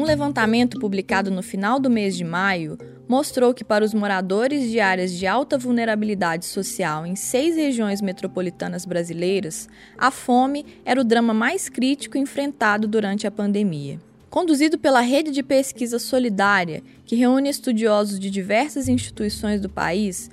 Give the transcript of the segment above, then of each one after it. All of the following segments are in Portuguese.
Um levantamento publicado no final do mês de maio mostrou que, para os moradores de áreas de alta vulnerabilidade social em seis regiões metropolitanas brasileiras, a fome era o drama mais crítico enfrentado durante a pandemia. Conduzido pela Rede de Pesquisa Solidária, que reúne estudiosos de diversas instituições do país,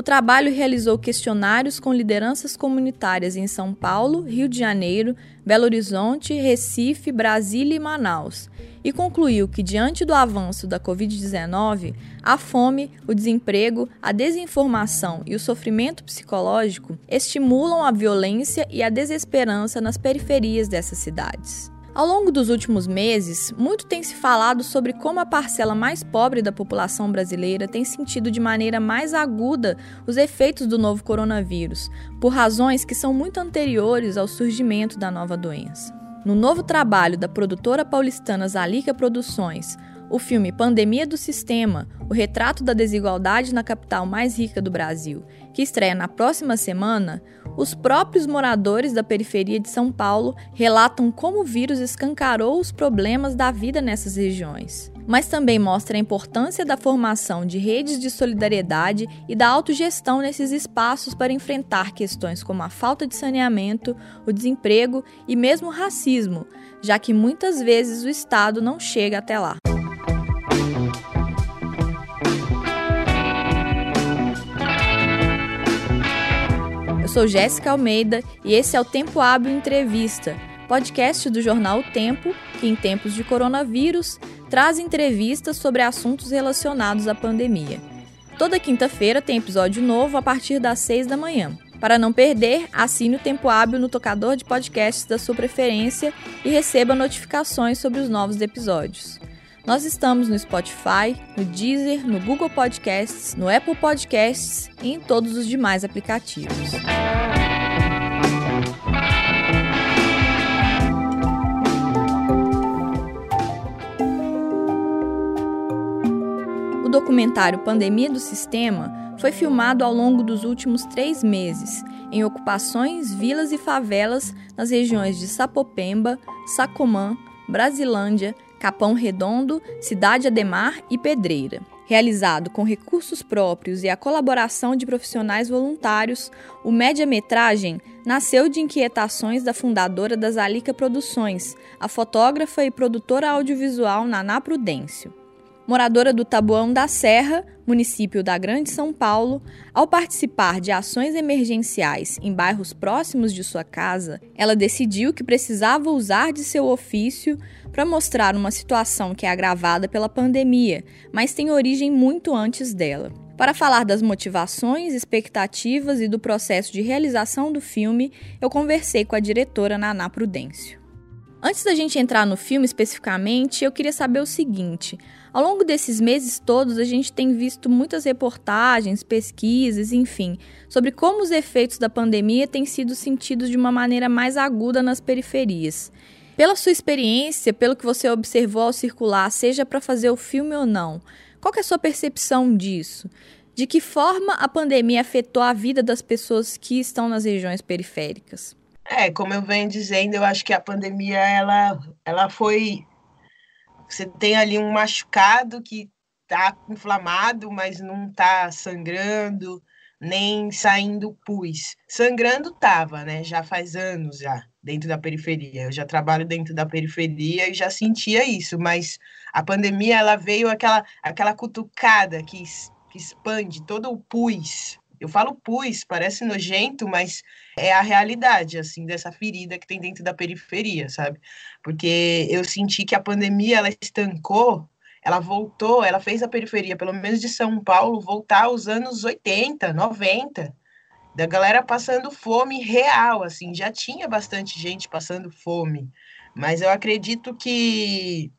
o trabalho realizou questionários com lideranças comunitárias em São Paulo, Rio de Janeiro, Belo Horizonte, Recife, Brasília e Manaus e concluiu que, diante do avanço da Covid-19, a fome, o desemprego, a desinformação e o sofrimento psicológico estimulam a violência e a desesperança nas periferias dessas cidades. Ao longo dos últimos meses, muito tem se falado sobre como a parcela mais pobre da população brasileira tem sentido de maneira mais aguda os efeitos do novo coronavírus, por razões que são muito anteriores ao surgimento da nova doença. No novo trabalho da produtora paulistana Zalica Produções, o filme Pandemia do Sistema, o retrato da desigualdade na capital mais rica do Brasil, que estreia na próxima semana, os próprios moradores da periferia de São Paulo relatam como o vírus escancarou os problemas da vida nessas regiões. Mas também mostra a importância da formação de redes de solidariedade e da autogestão nesses espaços para enfrentar questões como a falta de saneamento, o desemprego e mesmo o racismo, já que muitas vezes o Estado não chega até lá. Sou Jéssica Almeida e esse é o Tempo Hábil Entrevista, podcast do jornal O Tempo, que em tempos de coronavírus traz entrevistas sobre assuntos relacionados à pandemia. Toda quinta-feira tem episódio novo a partir das seis da manhã. Para não perder, assine o Tempo Hábil no tocador de podcasts da sua preferência e receba notificações sobre os novos episódios. Nós estamos no Spotify, no Deezer, no Google Podcasts, no Apple Podcasts e em todos os demais aplicativos. O documentário Pandemia do Sistema foi filmado ao longo dos últimos três meses, em ocupações, vilas e favelas nas regiões de Sapopemba, Sacomã, Brasilândia, Capão Redondo, Cidade Ademar e Pedreira. Realizado com recursos próprios e a colaboração de profissionais voluntários, o média-metragem nasceu de inquietações da fundadora das Alica Produções, a fotógrafa e produtora audiovisual Naná Prudêncio. Moradora do Tabuão da Serra, município da Grande São Paulo, ao participar de ações emergenciais em bairros próximos de sua casa, ela decidiu que precisava usar de seu ofício para mostrar uma situação que é agravada pela pandemia, mas tem origem muito antes dela. Para falar das motivações, expectativas e do processo de realização do filme, eu conversei com a diretora Naná Prudêncio. Antes da gente entrar no filme especificamente, eu queria saber o seguinte: ao longo desses meses todos, a gente tem visto muitas reportagens, pesquisas, enfim, sobre como os efeitos da pandemia têm sido sentidos de uma maneira mais aguda nas periferias. Pela sua experiência, pelo que você observou ao circular, seja para fazer o filme ou não, qual é a sua percepção disso? De que forma a pandemia afetou a vida das pessoas que estão nas regiões periféricas? É, como eu venho dizendo, eu acho que a pandemia ela, ela foi. Você tem ali um machucado que está inflamado, mas não está sangrando, nem saindo pus. Sangrando tava, né? Já faz anos já dentro da periferia. Eu já trabalho dentro da periferia e já sentia isso, mas a pandemia ela veio aquela aquela cutucada que, que expande todo o pus eu falo pus, parece nojento, mas é a realidade, assim, dessa ferida que tem dentro da periferia, sabe? Porque eu senti que a pandemia, ela estancou, ela voltou, ela fez a periferia, pelo menos de São Paulo, voltar aos anos 80, 90, da galera passando fome real, assim, já tinha bastante gente passando fome, mas eu acredito que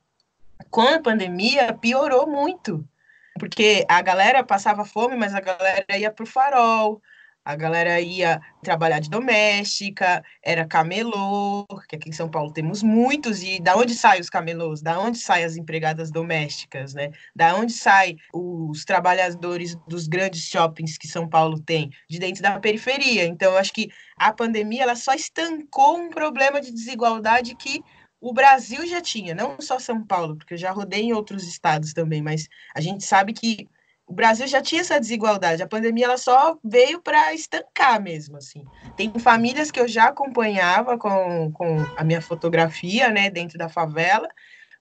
com a pandemia piorou muito, porque a galera passava fome, mas a galera ia pro farol, a galera ia trabalhar de doméstica, era camelô, que aqui em São Paulo temos muitos, e da onde saem os camelôs? Da onde saem as empregadas domésticas, né? Da onde saem os trabalhadores dos grandes shoppings que São Paulo tem? De dentro da periferia. Então, eu acho que a pandemia ela só estancou um problema de desigualdade que o Brasil já tinha, não só São Paulo, porque eu já rodei em outros estados também, mas a gente sabe que o Brasil já tinha essa desigualdade. A pandemia ela só veio para estancar mesmo, assim. Tem famílias que eu já acompanhava com, com a minha fotografia, né, dentro da favela,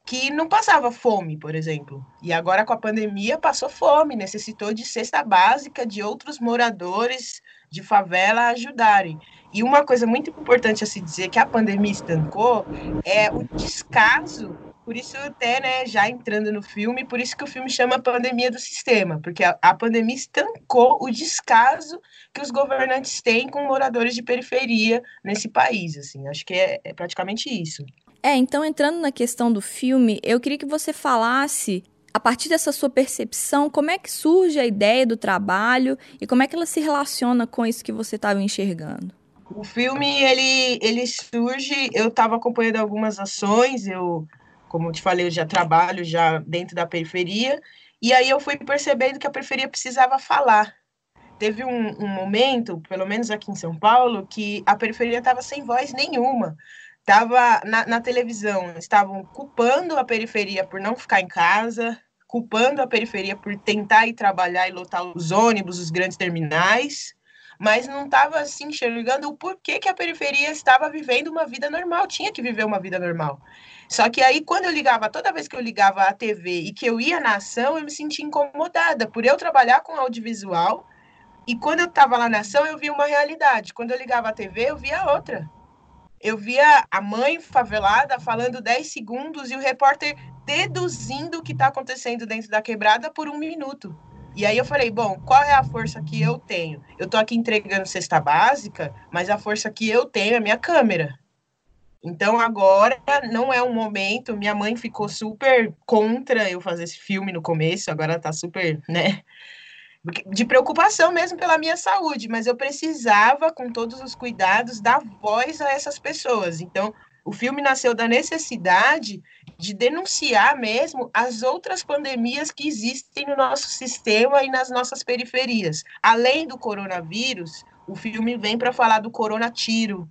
que não passava fome, por exemplo. E agora com a pandemia passou fome, necessitou de cesta básica de outros moradores de favela ajudarem. E uma coisa muito importante a se dizer que a pandemia estancou é o descaso por isso até, né, já entrando no filme, por isso que o filme chama Pandemia do Sistema, porque a, a pandemia estancou o descaso que os governantes têm com moradores de periferia nesse país, assim, acho que é, é praticamente isso. É, então entrando na questão do filme, eu queria que você falasse a partir dessa sua percepção, como é que surge a ideia do trabalho e como é que ela se relaciona com isso que você estava enxergando? O filme, ele, ele surge, eu estava acompanhando algumas ações, eu como eu te falei, eu já trabalho já dentro da periferia, e aí eu fui percebendo que a periferia precisava falar. Teve um, um momento, pelo menos aqui em São Paulo, que a periferia estava sem voz nenhuma. Tava na, na televisão, estavam culpando a periferia por não ficar em casa, culpando a periferia por tentar ir trabalhar e lotar os ônibus, os grandes terminais, mas não estava assim enxergando o porquê que a periferia estava vivendo uma vida normal, tinha que viver uma vida normal. Só que aí, quando eu ligava, toda vez que eu ligava a TV e que eu ia na ação, eu me sentia incomodada por eu trabalhar com audiovisual. E quando eu estava lá na ação, eu via uma realidade. Quando eu ligava a TV, eu via outra. Eu via a mãe favelada falando 10 segundos e o repórter deduzindo o que está acontecendo dentro da quebrada por um minuto. E aí eu falei, bom, qual é a força que eu tenho? Eu estou aqui entregando cesta básica, mas a força que eu tenho é minha câmera. Então agora não é um momento. Minha mãe ficou super contra eu fazer esse filme no começo, agora tá super, né? De preocupação mesmo pela minha saúde, mas eu precisava, com todos os cuidados, dar voz a essas pessoas. Então, o filme nasceu da necessidade de denunciar mesmo as outras pandemias que existem no nosso sistema e nas nossas periferias. Além do coronavírus, o filme vem para falar do coronatiro,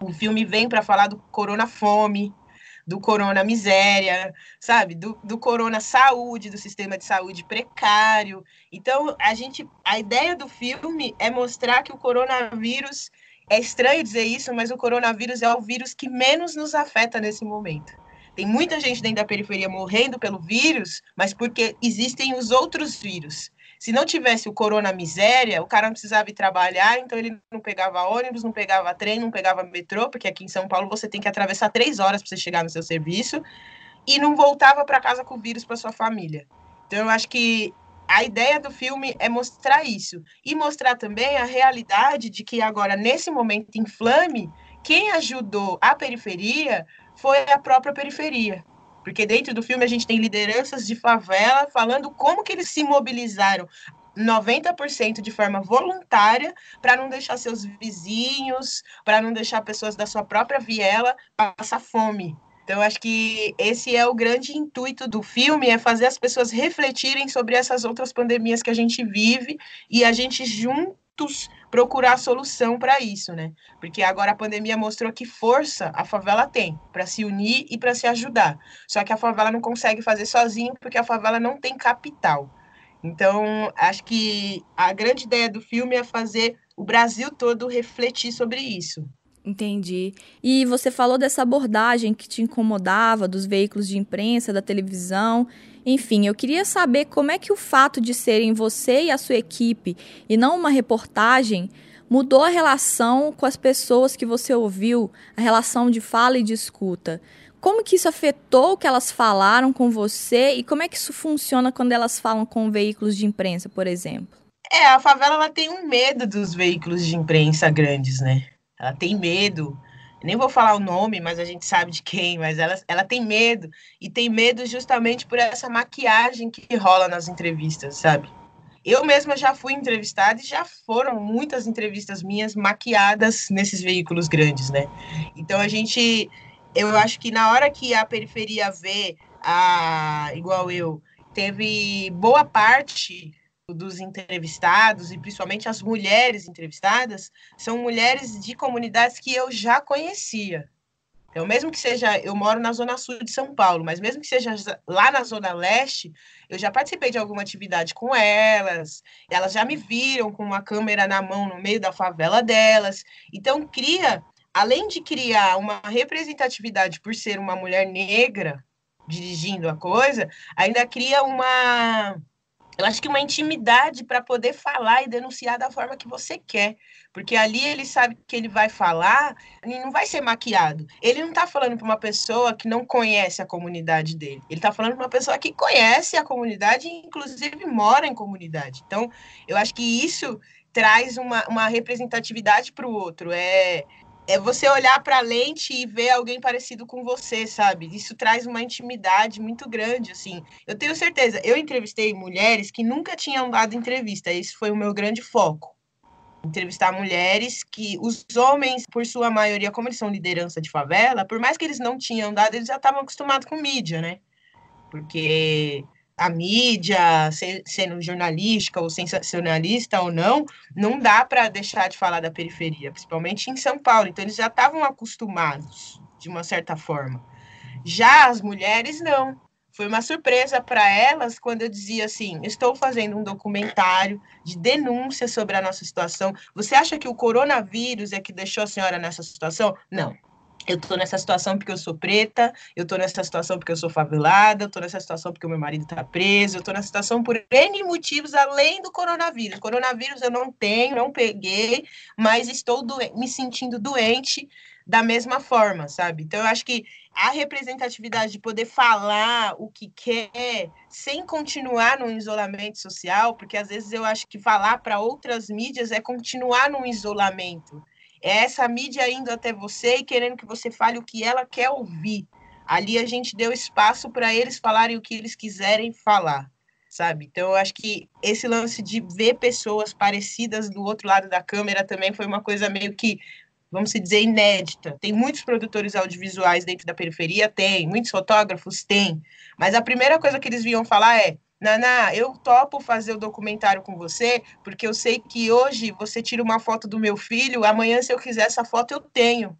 o filme vem para falar do corona fome, do corona miséria, sabe? Do, do corona saúde, do sistema de saúde precário. Então, a gente, a ideia do filme é mostrar que o coronavírus é estranho dizer isso, mas o coronavírus é o vírus que menos nos afeta nesse momento. Tem muita gente dentro da periferia morrendo pelo vírus, mas porque existem os outros vírus. Se não tivesse o corona miséria, o cara não precisava ir trabalhar, então ele não pegava ônibus, não pegava trem, não pegava metrô, porque aqui em São Paulo você tem que atravessar três horas para você chegar no seu serviço, e não voltava para casa com o vírus para sua família. Então eu acho que a ideia do filme é mostrar isso e mostrar também a realidade de que agora nesse momento inflame, quem ajudou a periferia foi a própria periferia. Porque dentro do filme a gente tem lideranças de favela falando como que eles se mobilizaram 90% de forma voluntária para não deixar seus vizinhos, para não deixar pessoas da sua própria viela passar fome. Então, acho que esse é o grande intuito do filme, é fazer as pessoas refletirem sobre essas outras pandemias que a gente vive e a gente juntos procurar solução para isso, né? Porque agora a pandemia mostrou que força a favela tem para se unir e para se ajudar. Só que a favela não consegue fazer sozinho porque a favela não tem capital. Então, acho que a grande ideia do filme é fazer o Brasil todo refletir sobre isso. Entendi. E você falou dessa abordagem que te incomodava dos veículos de imprensa, da televisão. Enfim, eu queria saber como é que o fato de serem você e a sua equipe e não uma reportagem mudou a relação com as pessoas que você ouviu, a relação de fala e de escuta. Como que isso afetou o que elas falaram com você e como é que isso funciona quando elas falam com veículos de imprensa, por exemplo? É, a favela ela tem um medo dos veículos de imprensa grandes, né? Ela tem medo nem vou falar o nome, mas a gente sabe de quem, mas ela, ela tem medo, e tem medo justamente por essa maquiagem que rola nas entrevistas, sabe? Eu mesma já fui entrevistada e já foram muitas entrevistas minhas maquiadas nesses veículos grandes, né? Então a gente, eu acho que na hora que a periferia vê, a, igual eu, teve boa parte dos entrevistados, e principalmente as mulheres entrevistadas, são mulheres de comunidades que eu já conhecia. Então, mesmo que seja, eu moro na zona sul de São Paulo, mas mesmo que seja lá na zona leste, eu já participei de alguma atividade com elas, elas já me viram com uma câmera na mão no meio da favela delas. Então, cria, além de criar uma representatividade por ser uma mulher negra dirigindo a coisa, ainda cria uma eu acho que uma intimidade para poder falar e denunciar da forma que você quer. Porque ali ele sabe que ele vai falar e não vai ser maquiado. Ele não está falando para uma pessoa que não conhece a comunidade dele. Ele está falando para uma pessoa que conhece a comunidade e, inclusive, mora em comunidade. Então, eu acho que isso traz uma, uma representatividade para o outro. É, é você olhar para a lente e ver alguém parecido com você, sabe? Isso traz uma intimidade muito grande, assim. Eu tenho certeza, eu entrevistei mulheres que nunca tinham dado entrevista, esse foi o meu grande foco. Entrevistar mulheres que os homens, por sua maioria, como eles são liderança de favela, por mais que eles não tinham dado, eles já estavam acostumados com mídia, né? Porque a mídia, sendo jornalística ou sensacionalista ou não, não dá para deixar de falar da periferia, principalmente em São Paulo. Então, eles já estavam acostumados, de uma certa forma. Já as mulheres, não. Foi uma surpresa para elas quando eu dizia assim: estou fazendo um documentário de denúncia sobre a nossa situação. Você acha que o coronavírus é que deixou a senhora nessa situação? Não eu tô nessa situação porque eu sou preta, eu tô nessa situação porque eu sou favelada, eu tô nessa situação porque o meu marido tá preso, eu tô nessa situação por N motivos além do coronavírus. Coronavírus eu não tenho, não peguei, mas estou me sentindo doente da mesma forma, sabe? Então eu acho que a representatividade de poder falar o que quer sem continuar no isolamento social, porque às vezes eu acho que falar para outras mídias é continuar no isolamento. É essa mídia indo até você e querendo que você fale o que ela quer ouvir. Ali a gente deu espaço para eles falarem o que eles quiserem falar, sabe? Então eu acho que esse lance de ver pessoas parecidas do outro lado da câmera também foi uma coisa meio que vamos dizer, inédita. Tem muitos produtores audiovisuais dentro da periferia? Tem. Muitos fotógrafos? Tem. Mas a primeira coisa que eles vinham falar é: Naná, eu topo fazer o documentário com você, porque eu sei que hoje você tira uma foto do meu filho, amanhã, se eu quiser essa foto, eu tenho.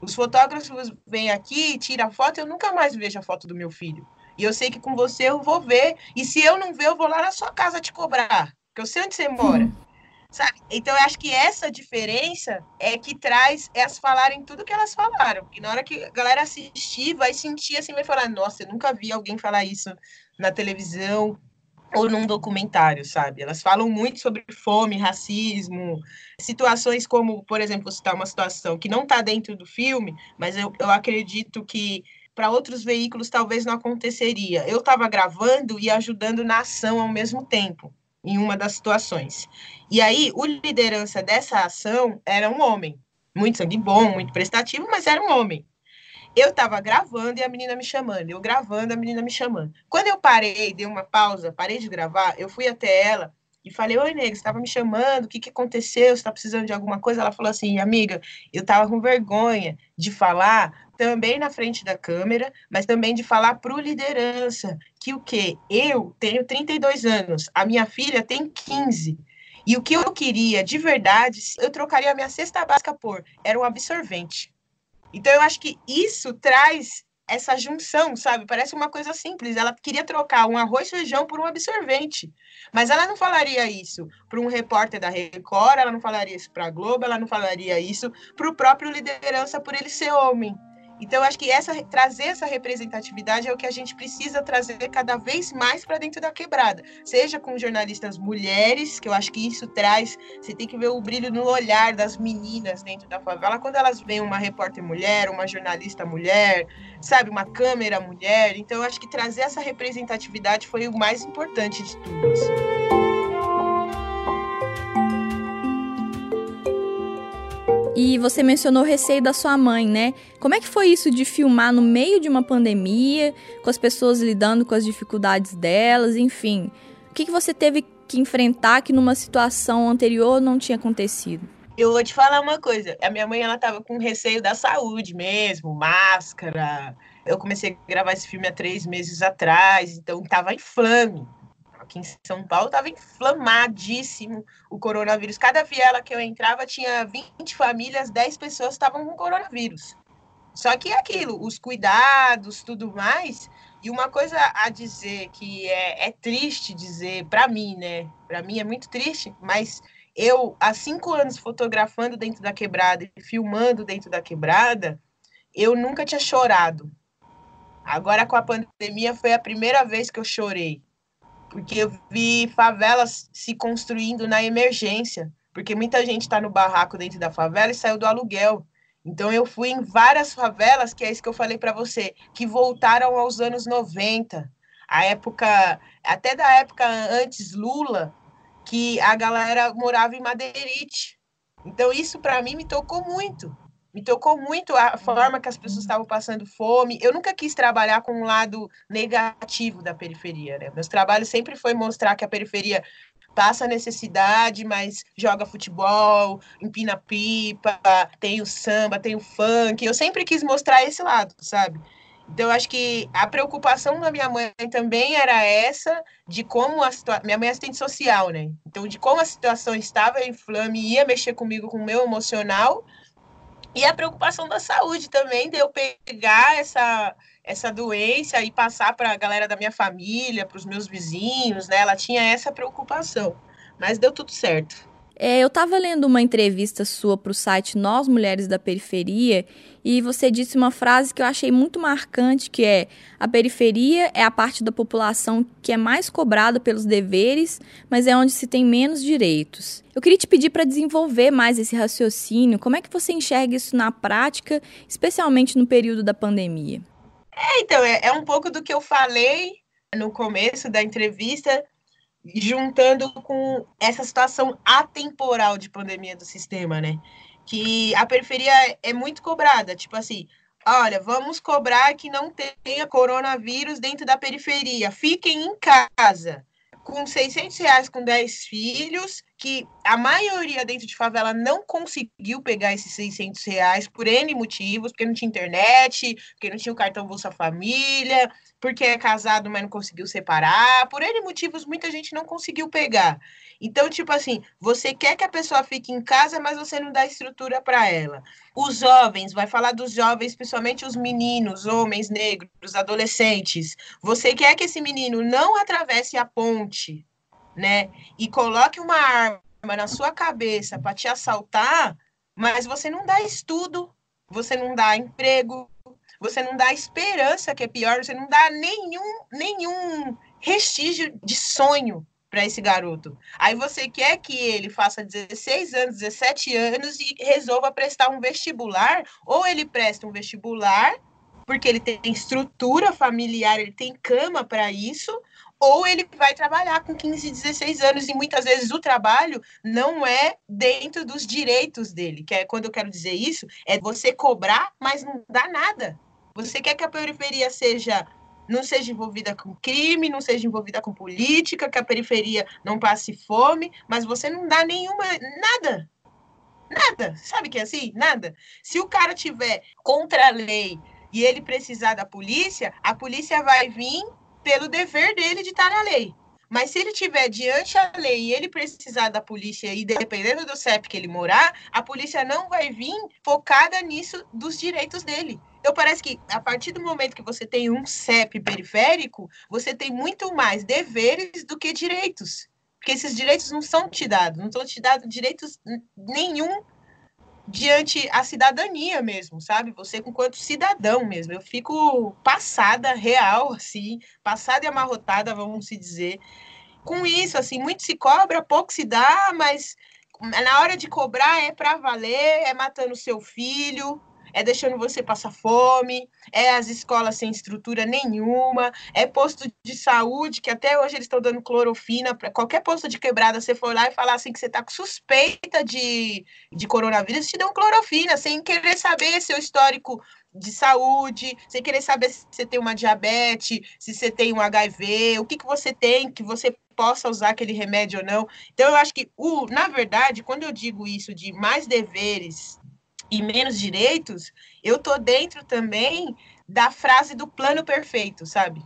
Os fotógrafos vêm aqui, tiram a foto, eu nunca mais vejo a foto do meu filho. E eu sei que com você eu vou ver, e se eu não ver, eu vou lá na sua casa te cobrar, porque eu sei onde você mora. Sabe? Então, eu acho que essa diferença é que traz elas falarem tudo que elas falaram. E na hora que a galera assistir, vai sentir assim, vai falar: Nossa, eu nunca vi alguém falar isso na televisão ou num documentário, sabe? Elas falam muito sobre fome, racismo, situações como, por exemplo, citar uma situação que não está dentro do filme, mas eu, eu acredito que para outros veículos talvez não aconteceria. Eu estava gravando e ajudando na ação ao mesmo tempo, em uma das situações. E aí, o liderança dessa ação era um homem, muito sangue bom, muito prestativo, mas era um homem eu estava gravando e a menina me chamando, eu gravando, a menina me chamando. Quando eu parei, dei uma pausa, parei de gravar, eu fui até ela e falei: Oi, nega, você estava me chamando, o que, que aconteceu? Você está precisando de alguma coisa? Ela falou assim: Amiga, eu estava com vergonha de falar também na frente da câmera, mas também de falar para o liderança que o quê? Eu tenho 32 anos, a minha filha tem 15. E o que eu queria de verdade, eu trocaria a minha cesta básica por era um absorvente. Então, eu acho que isso traz essa junção, sabe? Parece uma coisa simples. Ela queria trocar um arroz feijão por um absorvente. Mas ela não falaria isso para um repórter da Record, ela não falaria isso para a Globo, ela não falaria isso para o próprio liderança por ele ser homem. Então, acho que essa, trazer essa representatividade é o que a gente precisa trazer cada vez mais para dentro da quebrada. Seja com jornalistas mulheres, que eu acho que isso traz. Você tem que ver o brilho no olhar das meninas dentro da favela quando elas veem uma repórter mulher, uma jornalista mulher, sabe, uma câmera mulher. Então, eu acho que trazer essa representatividade foi o mais importante de tudo. Assim. E você mencionou o receio da sua mãe, né? Como é que foi isso de filmar no meio de uma pandemia, com as pessoas lidando com as dificuldades delas, enfim? O que, que você teve que enfrentar que numa situação anterior não tinha acontecido? Eu vou te falar uma coisa. A minha mãe, ela tava com receio da saúde mesmo, máscara. Eu comecei a gravar esse filme há três meses atrás, então tava em flame aqui em São Paulo estava inflamadíssimo o coronavírus. Cada viela que eu entrava tinha 20 famílias, 10 pessoas estavam com coronavírus. Só que é aquilo, os cuidados, tudo mais. E uma coisa a dizer que é, é triste dizer, para mim, né? Para mim é muito triste, mas eu, há cinco anos fotografando dentro da quebrada e filmando dentro da quebrada, eu nunca tinha chorado. Agora, com a pandemia, foi a primeira vez que eu chorei. Porque eu vi favelas se construindo na emergência. Porque muita gente está no barraco dentro da favela e saiu do aluguel. Então, eu fui em várias favelas, que é isso que eu falei para você, que voltaram aos anos 90. A época, até da época antes Lula, que a galera morava em Madeirite. Então, isso para mim me tocou muito. Me tocou muito a forma que as pessoas estavam passando fome. Eu nunca quis trabalhar com um lado negativo da periferia. Né? Meus trabalhos sempre foi mostrar que a periferia passa necessidade, mas joga futebol, empina pipa, tem o samba, tem o funk. Eu sempre quis mostrar esse lado, sabe? Então, eu acho que a preocupação da minha mãe também era essa, de como a situação. Minha mãe é assistente social, né? Então, de como a situação estava em flame, ia mexer comigo, com o meu emocional, e a preocupação da saúde também, de eu pegar essa, essa doença e passar para a galera da minha família, para os meus vizinhos, né? Ela tinha essa preocupação, mas deu tudo certo. É, eu estava lendo uma entrevista sua para o site Nós Mulheres da Periferia e você disse uma frase que eu achei muito marcante, que é a periferia é a parte da população que é mais cobrada pelos deveres, mas é onde se tem menos direitos. Eu queria te pedir para desenvolver mais esse raciocínio. Como é que você enxerga isso na prática, especialmente no período da pandemia? É, então, é, é um pouco do que eu falei no começo da entrevista juntando com essa situação atemporal de pandemia do sistema, né? Que a periferia é muito cobrada, tipo assim, olha, vamos cobrar que não tenha coronavírus dentro da periferia, fiquem em casa com 600 reais com 10 filhos, que a maioria dentro de favela não conseguiu pegar esses 600 reais por N motivos, porque não tinha internet, porque não tinha o cartão Bolsa Família, porque é casado, mas não conseguiu separar, por N motivos muita gente não conseguiu pegar. Então, tipo assim, você quer que a pessoa fique em casa, mas você não dá estrutura para ela. Os jovens, vai falar dos jovens, principalmente os meninos, homens negros, adolescentes. Você quer que esse menino não atravesse a ponte, né? E coloque uma arma na sua cabeça para te assaltar, mas você não dá estudo, você não dá emprego, você não dá esperança, que é pior, você não dá nenhum, nenhum restígio de sonho para esse garoto. Aí você quer que ele faça 16 anos, 17 anos e resolva prestar um vestibular, ou ele presta um vestibular, porque ele tem estrutura familiar, ele tem cama para isso, ou ele vai trabalhar com 15, 16 anos e muitas vezes o trabalho não é dentro dos direitos dele, que é quando eu quero dizer isso, é você cobrar, mas não dá nada. Você quer que a periferia seja não seja envolvida com crime, não seja envolvida com política, que a periferia não passe fome, mas você não dá nenhuma nada. Nada. Sabe que é assim? Nada. Se o cara tiver contra a lei e ele precisar da polícia, a polícia vai vir pelo dever dele de estar na lei. Mas se ele tiver diante a lei e ele precisar da polícia e dependendo do CEP que ele morar, a polícia não vai vir focada nisso dos direitos dele. Então parece que a partir do momento que você tem um CEP periférico, você tem muito mais deveres do que direitos. Porque esses direitos não são te dados, não são te dados direitos nenhum diante a cidadania mesmo, sabe? Você enquanto cidadão mesmo. Eu fico passada, real, assim, passada e amarrotada, vamos se dizer. Com isso, assim, muito se cobra, pouco se dá, mas na hora de cobrar é para valer, é matando seu filho, é deixando você passar fome, é as escolas sem estrutura nenhuma, é posto de saúde, que até hoje eles estão dando clorofina para qualquer posto de quebrada, você for lá e falar assim que você está com suspeita de, de coronavírus, te dão clorofina, sem querer saber seu histórico de saúde, sem querer saber se você tem uma diabetes, se você tem um HIV, o que, que você tem, que você possa usar aquele remédio ou não. Então, eu acho que, o, na verdade, quando eu digo isso de mais deveres e menos direitos, eu tô dentro também da frase do plano perfeito, sabe?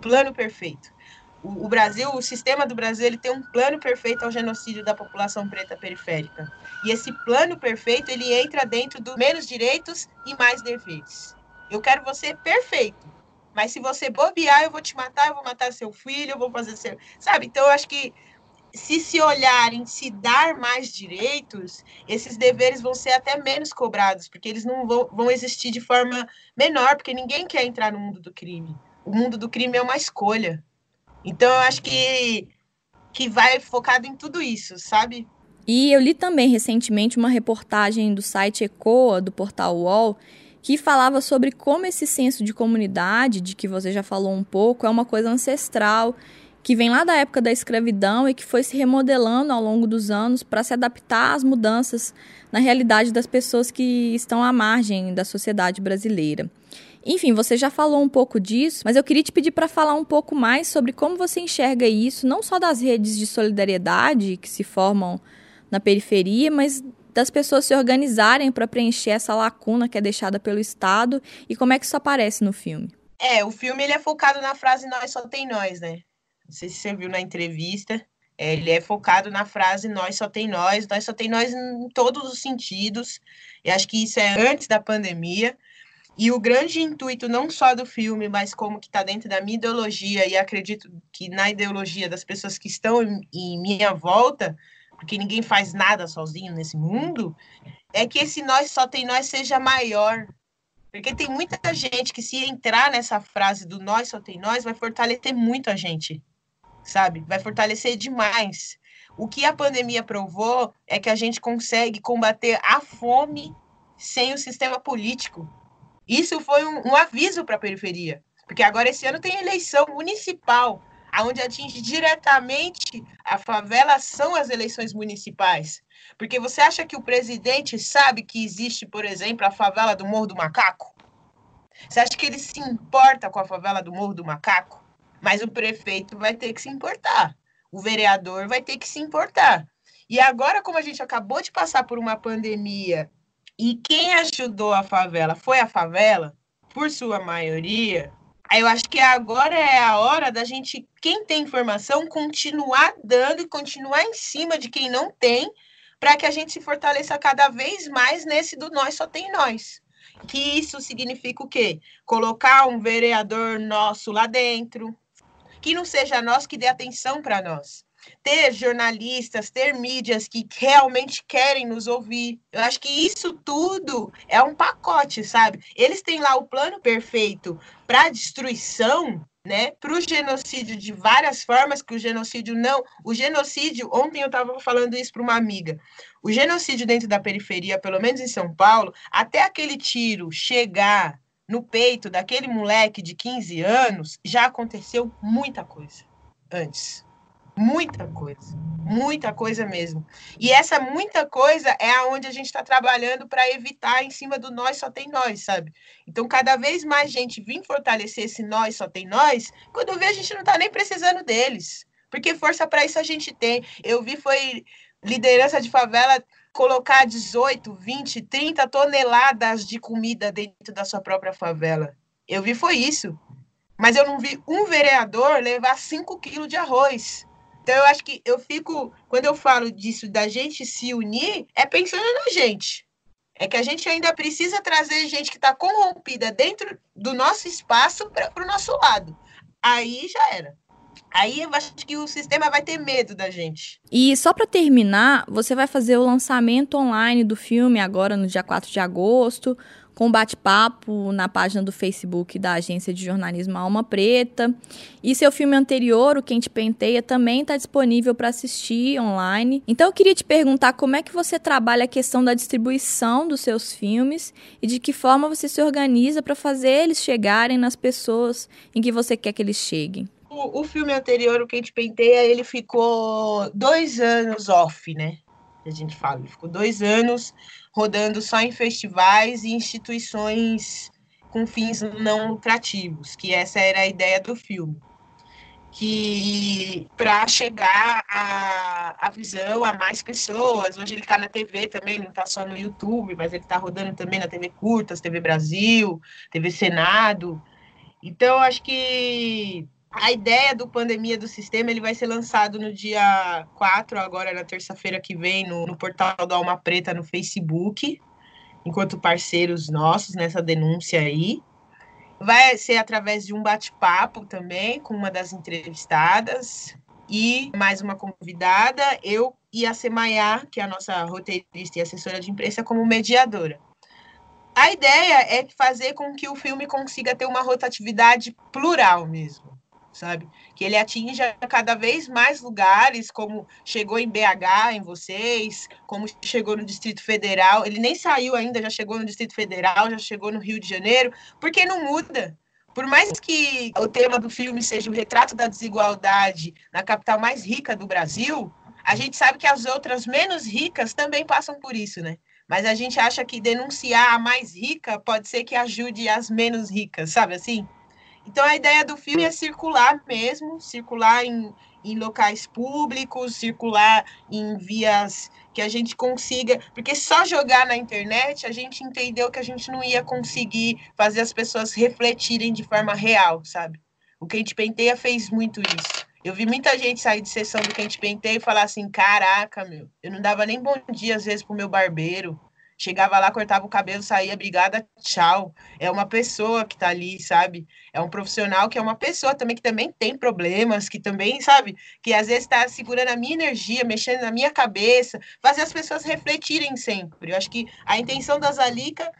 Plano perfeito. O, o, Brasil, o sistema do Brasil, ele tem um plano perfeito ao genocídio da população preta periférica. E esse plano perfeito, ele entra dentro do menos direitos e mais deveres. Eu quero você perfeito. Mas se você bobear, eu vou te matar, eu vou matar seu filho, eu vou fazer seu. Sabe? Então, eu acho que se se olharem, se dar mais direitos, esses deveres vão ser até menos cobrados, porque eles não vão, vão existir de forma menor, porque ninguém quer entrar no mundo do crime. O mundo do crime é uma escolha. Então, eu acho que, que vai focado em tudo isso, sabe? E eu li também recentemente uma reportagem do site Ecoa, do portal UOL, que falava sobre como esse senso de comunidade, de que você já falou um pouco, é uma coisa ancestral que vem lá da época da escravidão e que foi se remodelando ao longo dos anos para se adaptar às mudanças na realidade das pessoas que estão à margem da sociedade brasileira. Enfim, você já falou um pouco disso, mas eu queria te pedir para falar um pouco mais sobre como você enxerga isso, não só das redes de solidariedade que se formam na periferia, mas das pessoas se organizarem para preencher essa lacuna que é deixada pelo Estado e como é que isso aparece no filme. É, o filme ele é focado na frase nós só tem nós, né? Não sei se você viu na entrevista. É, ele é focado na frase nós só tem nós, nós só tem nós em todos os sentidos. E acho que isso é antes da pandemia. E o grande intuito, não só do filme, mas como que está dentro da minha ideologia, e acredito que na ideologia das pessoas que estão em, em minha volta, porque ninguém faz nada sozinho nesse mundo, é que esse nós só tem nós seja maior. Porque tem muita gente que, se entrar nessa frase do nós só tem nós, vai fortalecer muito a gente sabe? Vai fortalecer demais. O que a pandemia provou é que a gente consegue combater a fome sem o sistema político. Isso foi um, um aviso para a periferia, porque agora esse ano tem eleição municipal, aonde atinge diretamente a favela são as eleições municipais. Porque você acha que o presidente sabe que existe, por exemplo, a favela do Morro do Macaco? Você acha que ele se importa com a favela do Morro do Macaco? Mas o prefeito vai ter que se importar, o vereador vai ter que se importar. E agora, como a gente acabou de passar por uma pandemia e quem ajudou a favela foi a favela, por sua maioria, eu acho que agora é a hora da gente, quem tem informação, continuar dando e continuar em cima de quem não tem, para que a gente se fortaleça cada vez mais nesse do nós só tem nós. Que isso significa o quê? Colocar um vereador nosso lá dentro, que não seja nós que dê atenção para nós. Ter jornalistas, ter mídias que realmente querem nos ouvir. Eu acho que isso tudo é um pacote, sabe? Eles têm lá o plano perfeito para destruição, né, para o genocídio de várias formas, que o genocídio não. O genocídio, ontem eu estava falando isso para uma amiga. O genocídio dentro da periferia, pelo menos em São Paulo, até aquele tiro chegar no peito daquele moleque de 15 anos, já aconteceu muita coisa antes. Muita coisa. Muita coisa mesmo. E essa muita coisa é aonde a gente está trabalhando para evitar em cima do nós só tem nós, sabe? Então, cada vez mais gente vir fortalecer esse nós só tem nós, quando vê a gente não está nem precisando deles. Porque força para isso a gente tem. Eu vi foi liderança de favela colocar 18, 20, 30 toneladas de comida dentro da sua própria favela. Eu vi foi isso. Mas eu não vi um vereador levar 5 quilos de arroz. Então eu acho que eu fico, quando eu falo disso da gente se unir, é pensando na gente. É que a gente ainda precisa trazer gente que está corrompida dentro do nosso espaço para o nosso lado. Aí já era. Aí eu acho que o sistema vai ter medo da gente. E só para terminar, você vai fazer o lançamento online do filme agora no dia 4 de agosto, com bate-papo na página do Facebook da Agência de Jornalismo Alma Preta. E seu filme anterior, O Quem Te Penteia, também está disponível para assistir online. Então eu queria te perguntar como é que você trabalha a questão da distribuição dos seus filmes e de que forma você se organiza para fazer eles chegarem nas pessoas em que você quer que eles cheguem o, o filme anterior, o Quem Te Penteia, ele ficou dois anos off, né? A gente fala, ele ficou dois anos rodando só em festivais e instituições com fins não lucrativos, que essa era a ideia do filme. Que para chegar a, a visão a mais pessoas, hoje ele está na TV também, não está só no YouTube, mas ele está rodando também na TV Curtas, TV Brasil, TV Senado. Então, acho que a ideia do Pandemia do Sistema ele vai ser lançado no dia 4, agora na terça-feira que vem, no, no portal do Alma Preta no Facebook, enquanto parceiros nossos nessa denúncia aí. Vai ser através de um bate-papo também com uma das entrevistadas e mais uma convidada, eu e a Semaiá, que é a nossa roteirista e assessora de imprensa, como mediadora. A ideia é fazer com que o filme consiga ter uma rotatividade plural mesmo sabe? Que ele atinja cada vez mais lugares, como chegou em BH, em vocês, como chegou no Distrito Federal. Ele nem saiu ainda, já chegou no Distrito Federal, já chegou no Rio de Janeiro, porque não muda. Por mais que o tema do filme seja o retrato da desigualdade na capital mais rica do Brasil, a gente sabe que as outras menos ricas também passam por isso, né? Mas a gente acha que denunciar a mais rica pode ser que ajude as menos ricas, sabe assim? Então a ideia do filme é circular mesmo, circular em, em locais públicos, circular em vias que a gente consiga, porque só jogar na internet a gente entendeu que a gente não ia conseguir fazer as pessoas refletirem de forma real, sabe? O Quente Penteia fez muito isso. Eu vi muita gente sair de sessão do Quente Penteia e falar assim: caraca, meu, eu não dava nem bom dia às vezes pro meu barbeiro. Chegava lá, cortava o cabelo, saía, obrigada, tchau. É uma pessoa que tá ali, sabe? É um profissional que é uma pessoa também que também tem problemas, que também, sabe? Que às vezes está segurando a minha energia, mexendo na minha cabeça, fazer as pessoas refletirem sempre. Eu acho que a intenção da Zalica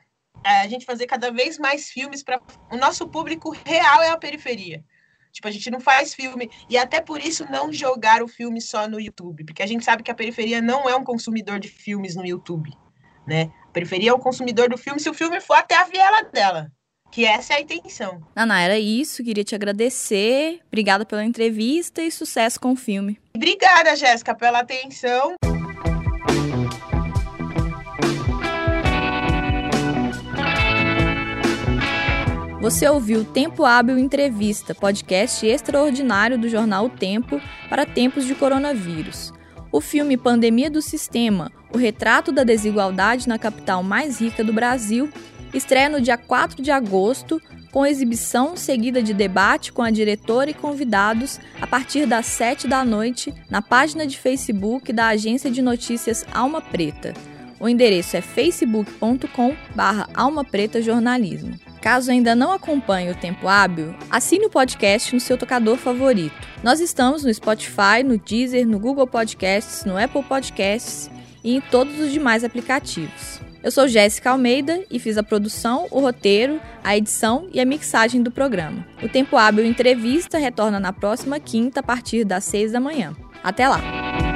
é a gente fazer cada vez mais filmes para o nosso público real é a periferia. Tipo, a gente não faz filme. E até por isso não jogar o filme só no YouTube. Porque a gente sabe que a periferia não é um consumidor de filmes no YouTube né? Preferia o consumidor do filme se o filme for até a viela dela. Que essa é a intenção. Naná, era isso. Queria te agradecer. Obrigada pela entrevista e sucesso com o filme. Obrigada, Jéssica, pela atenção. Você ouviu Tempo Hábil Entrevista, podcast extraordinário do jornal o Tempo para tempos de coronavírus. O filme Pandemia do Sistema, o retrato da desigualdade na capital mais rica do Brasil, estreia no dia 4 de agosto, com exibição seguida de debate com a diretora e convidados a partir das 7 da noite na página de Facebook da agência de notícias Alma Preta. O endereço é facebook.com/alma preta jornalismo. Caso ainda não acompanhe o Tempo Hábil, assine o podcast no seu tocador favorito. Nós estamos no Spotify, no Deezer, no Google Podcasts, no Apple Podcasts e em todos os demais aplicativos. Eu sou Jéssica Almeida e fiz a produção, o roteiro, a edição e a mixagem do programa. O Tempo Hábil Entrevista retorna na próxima quinta a partir das seis da manhã. Até lá!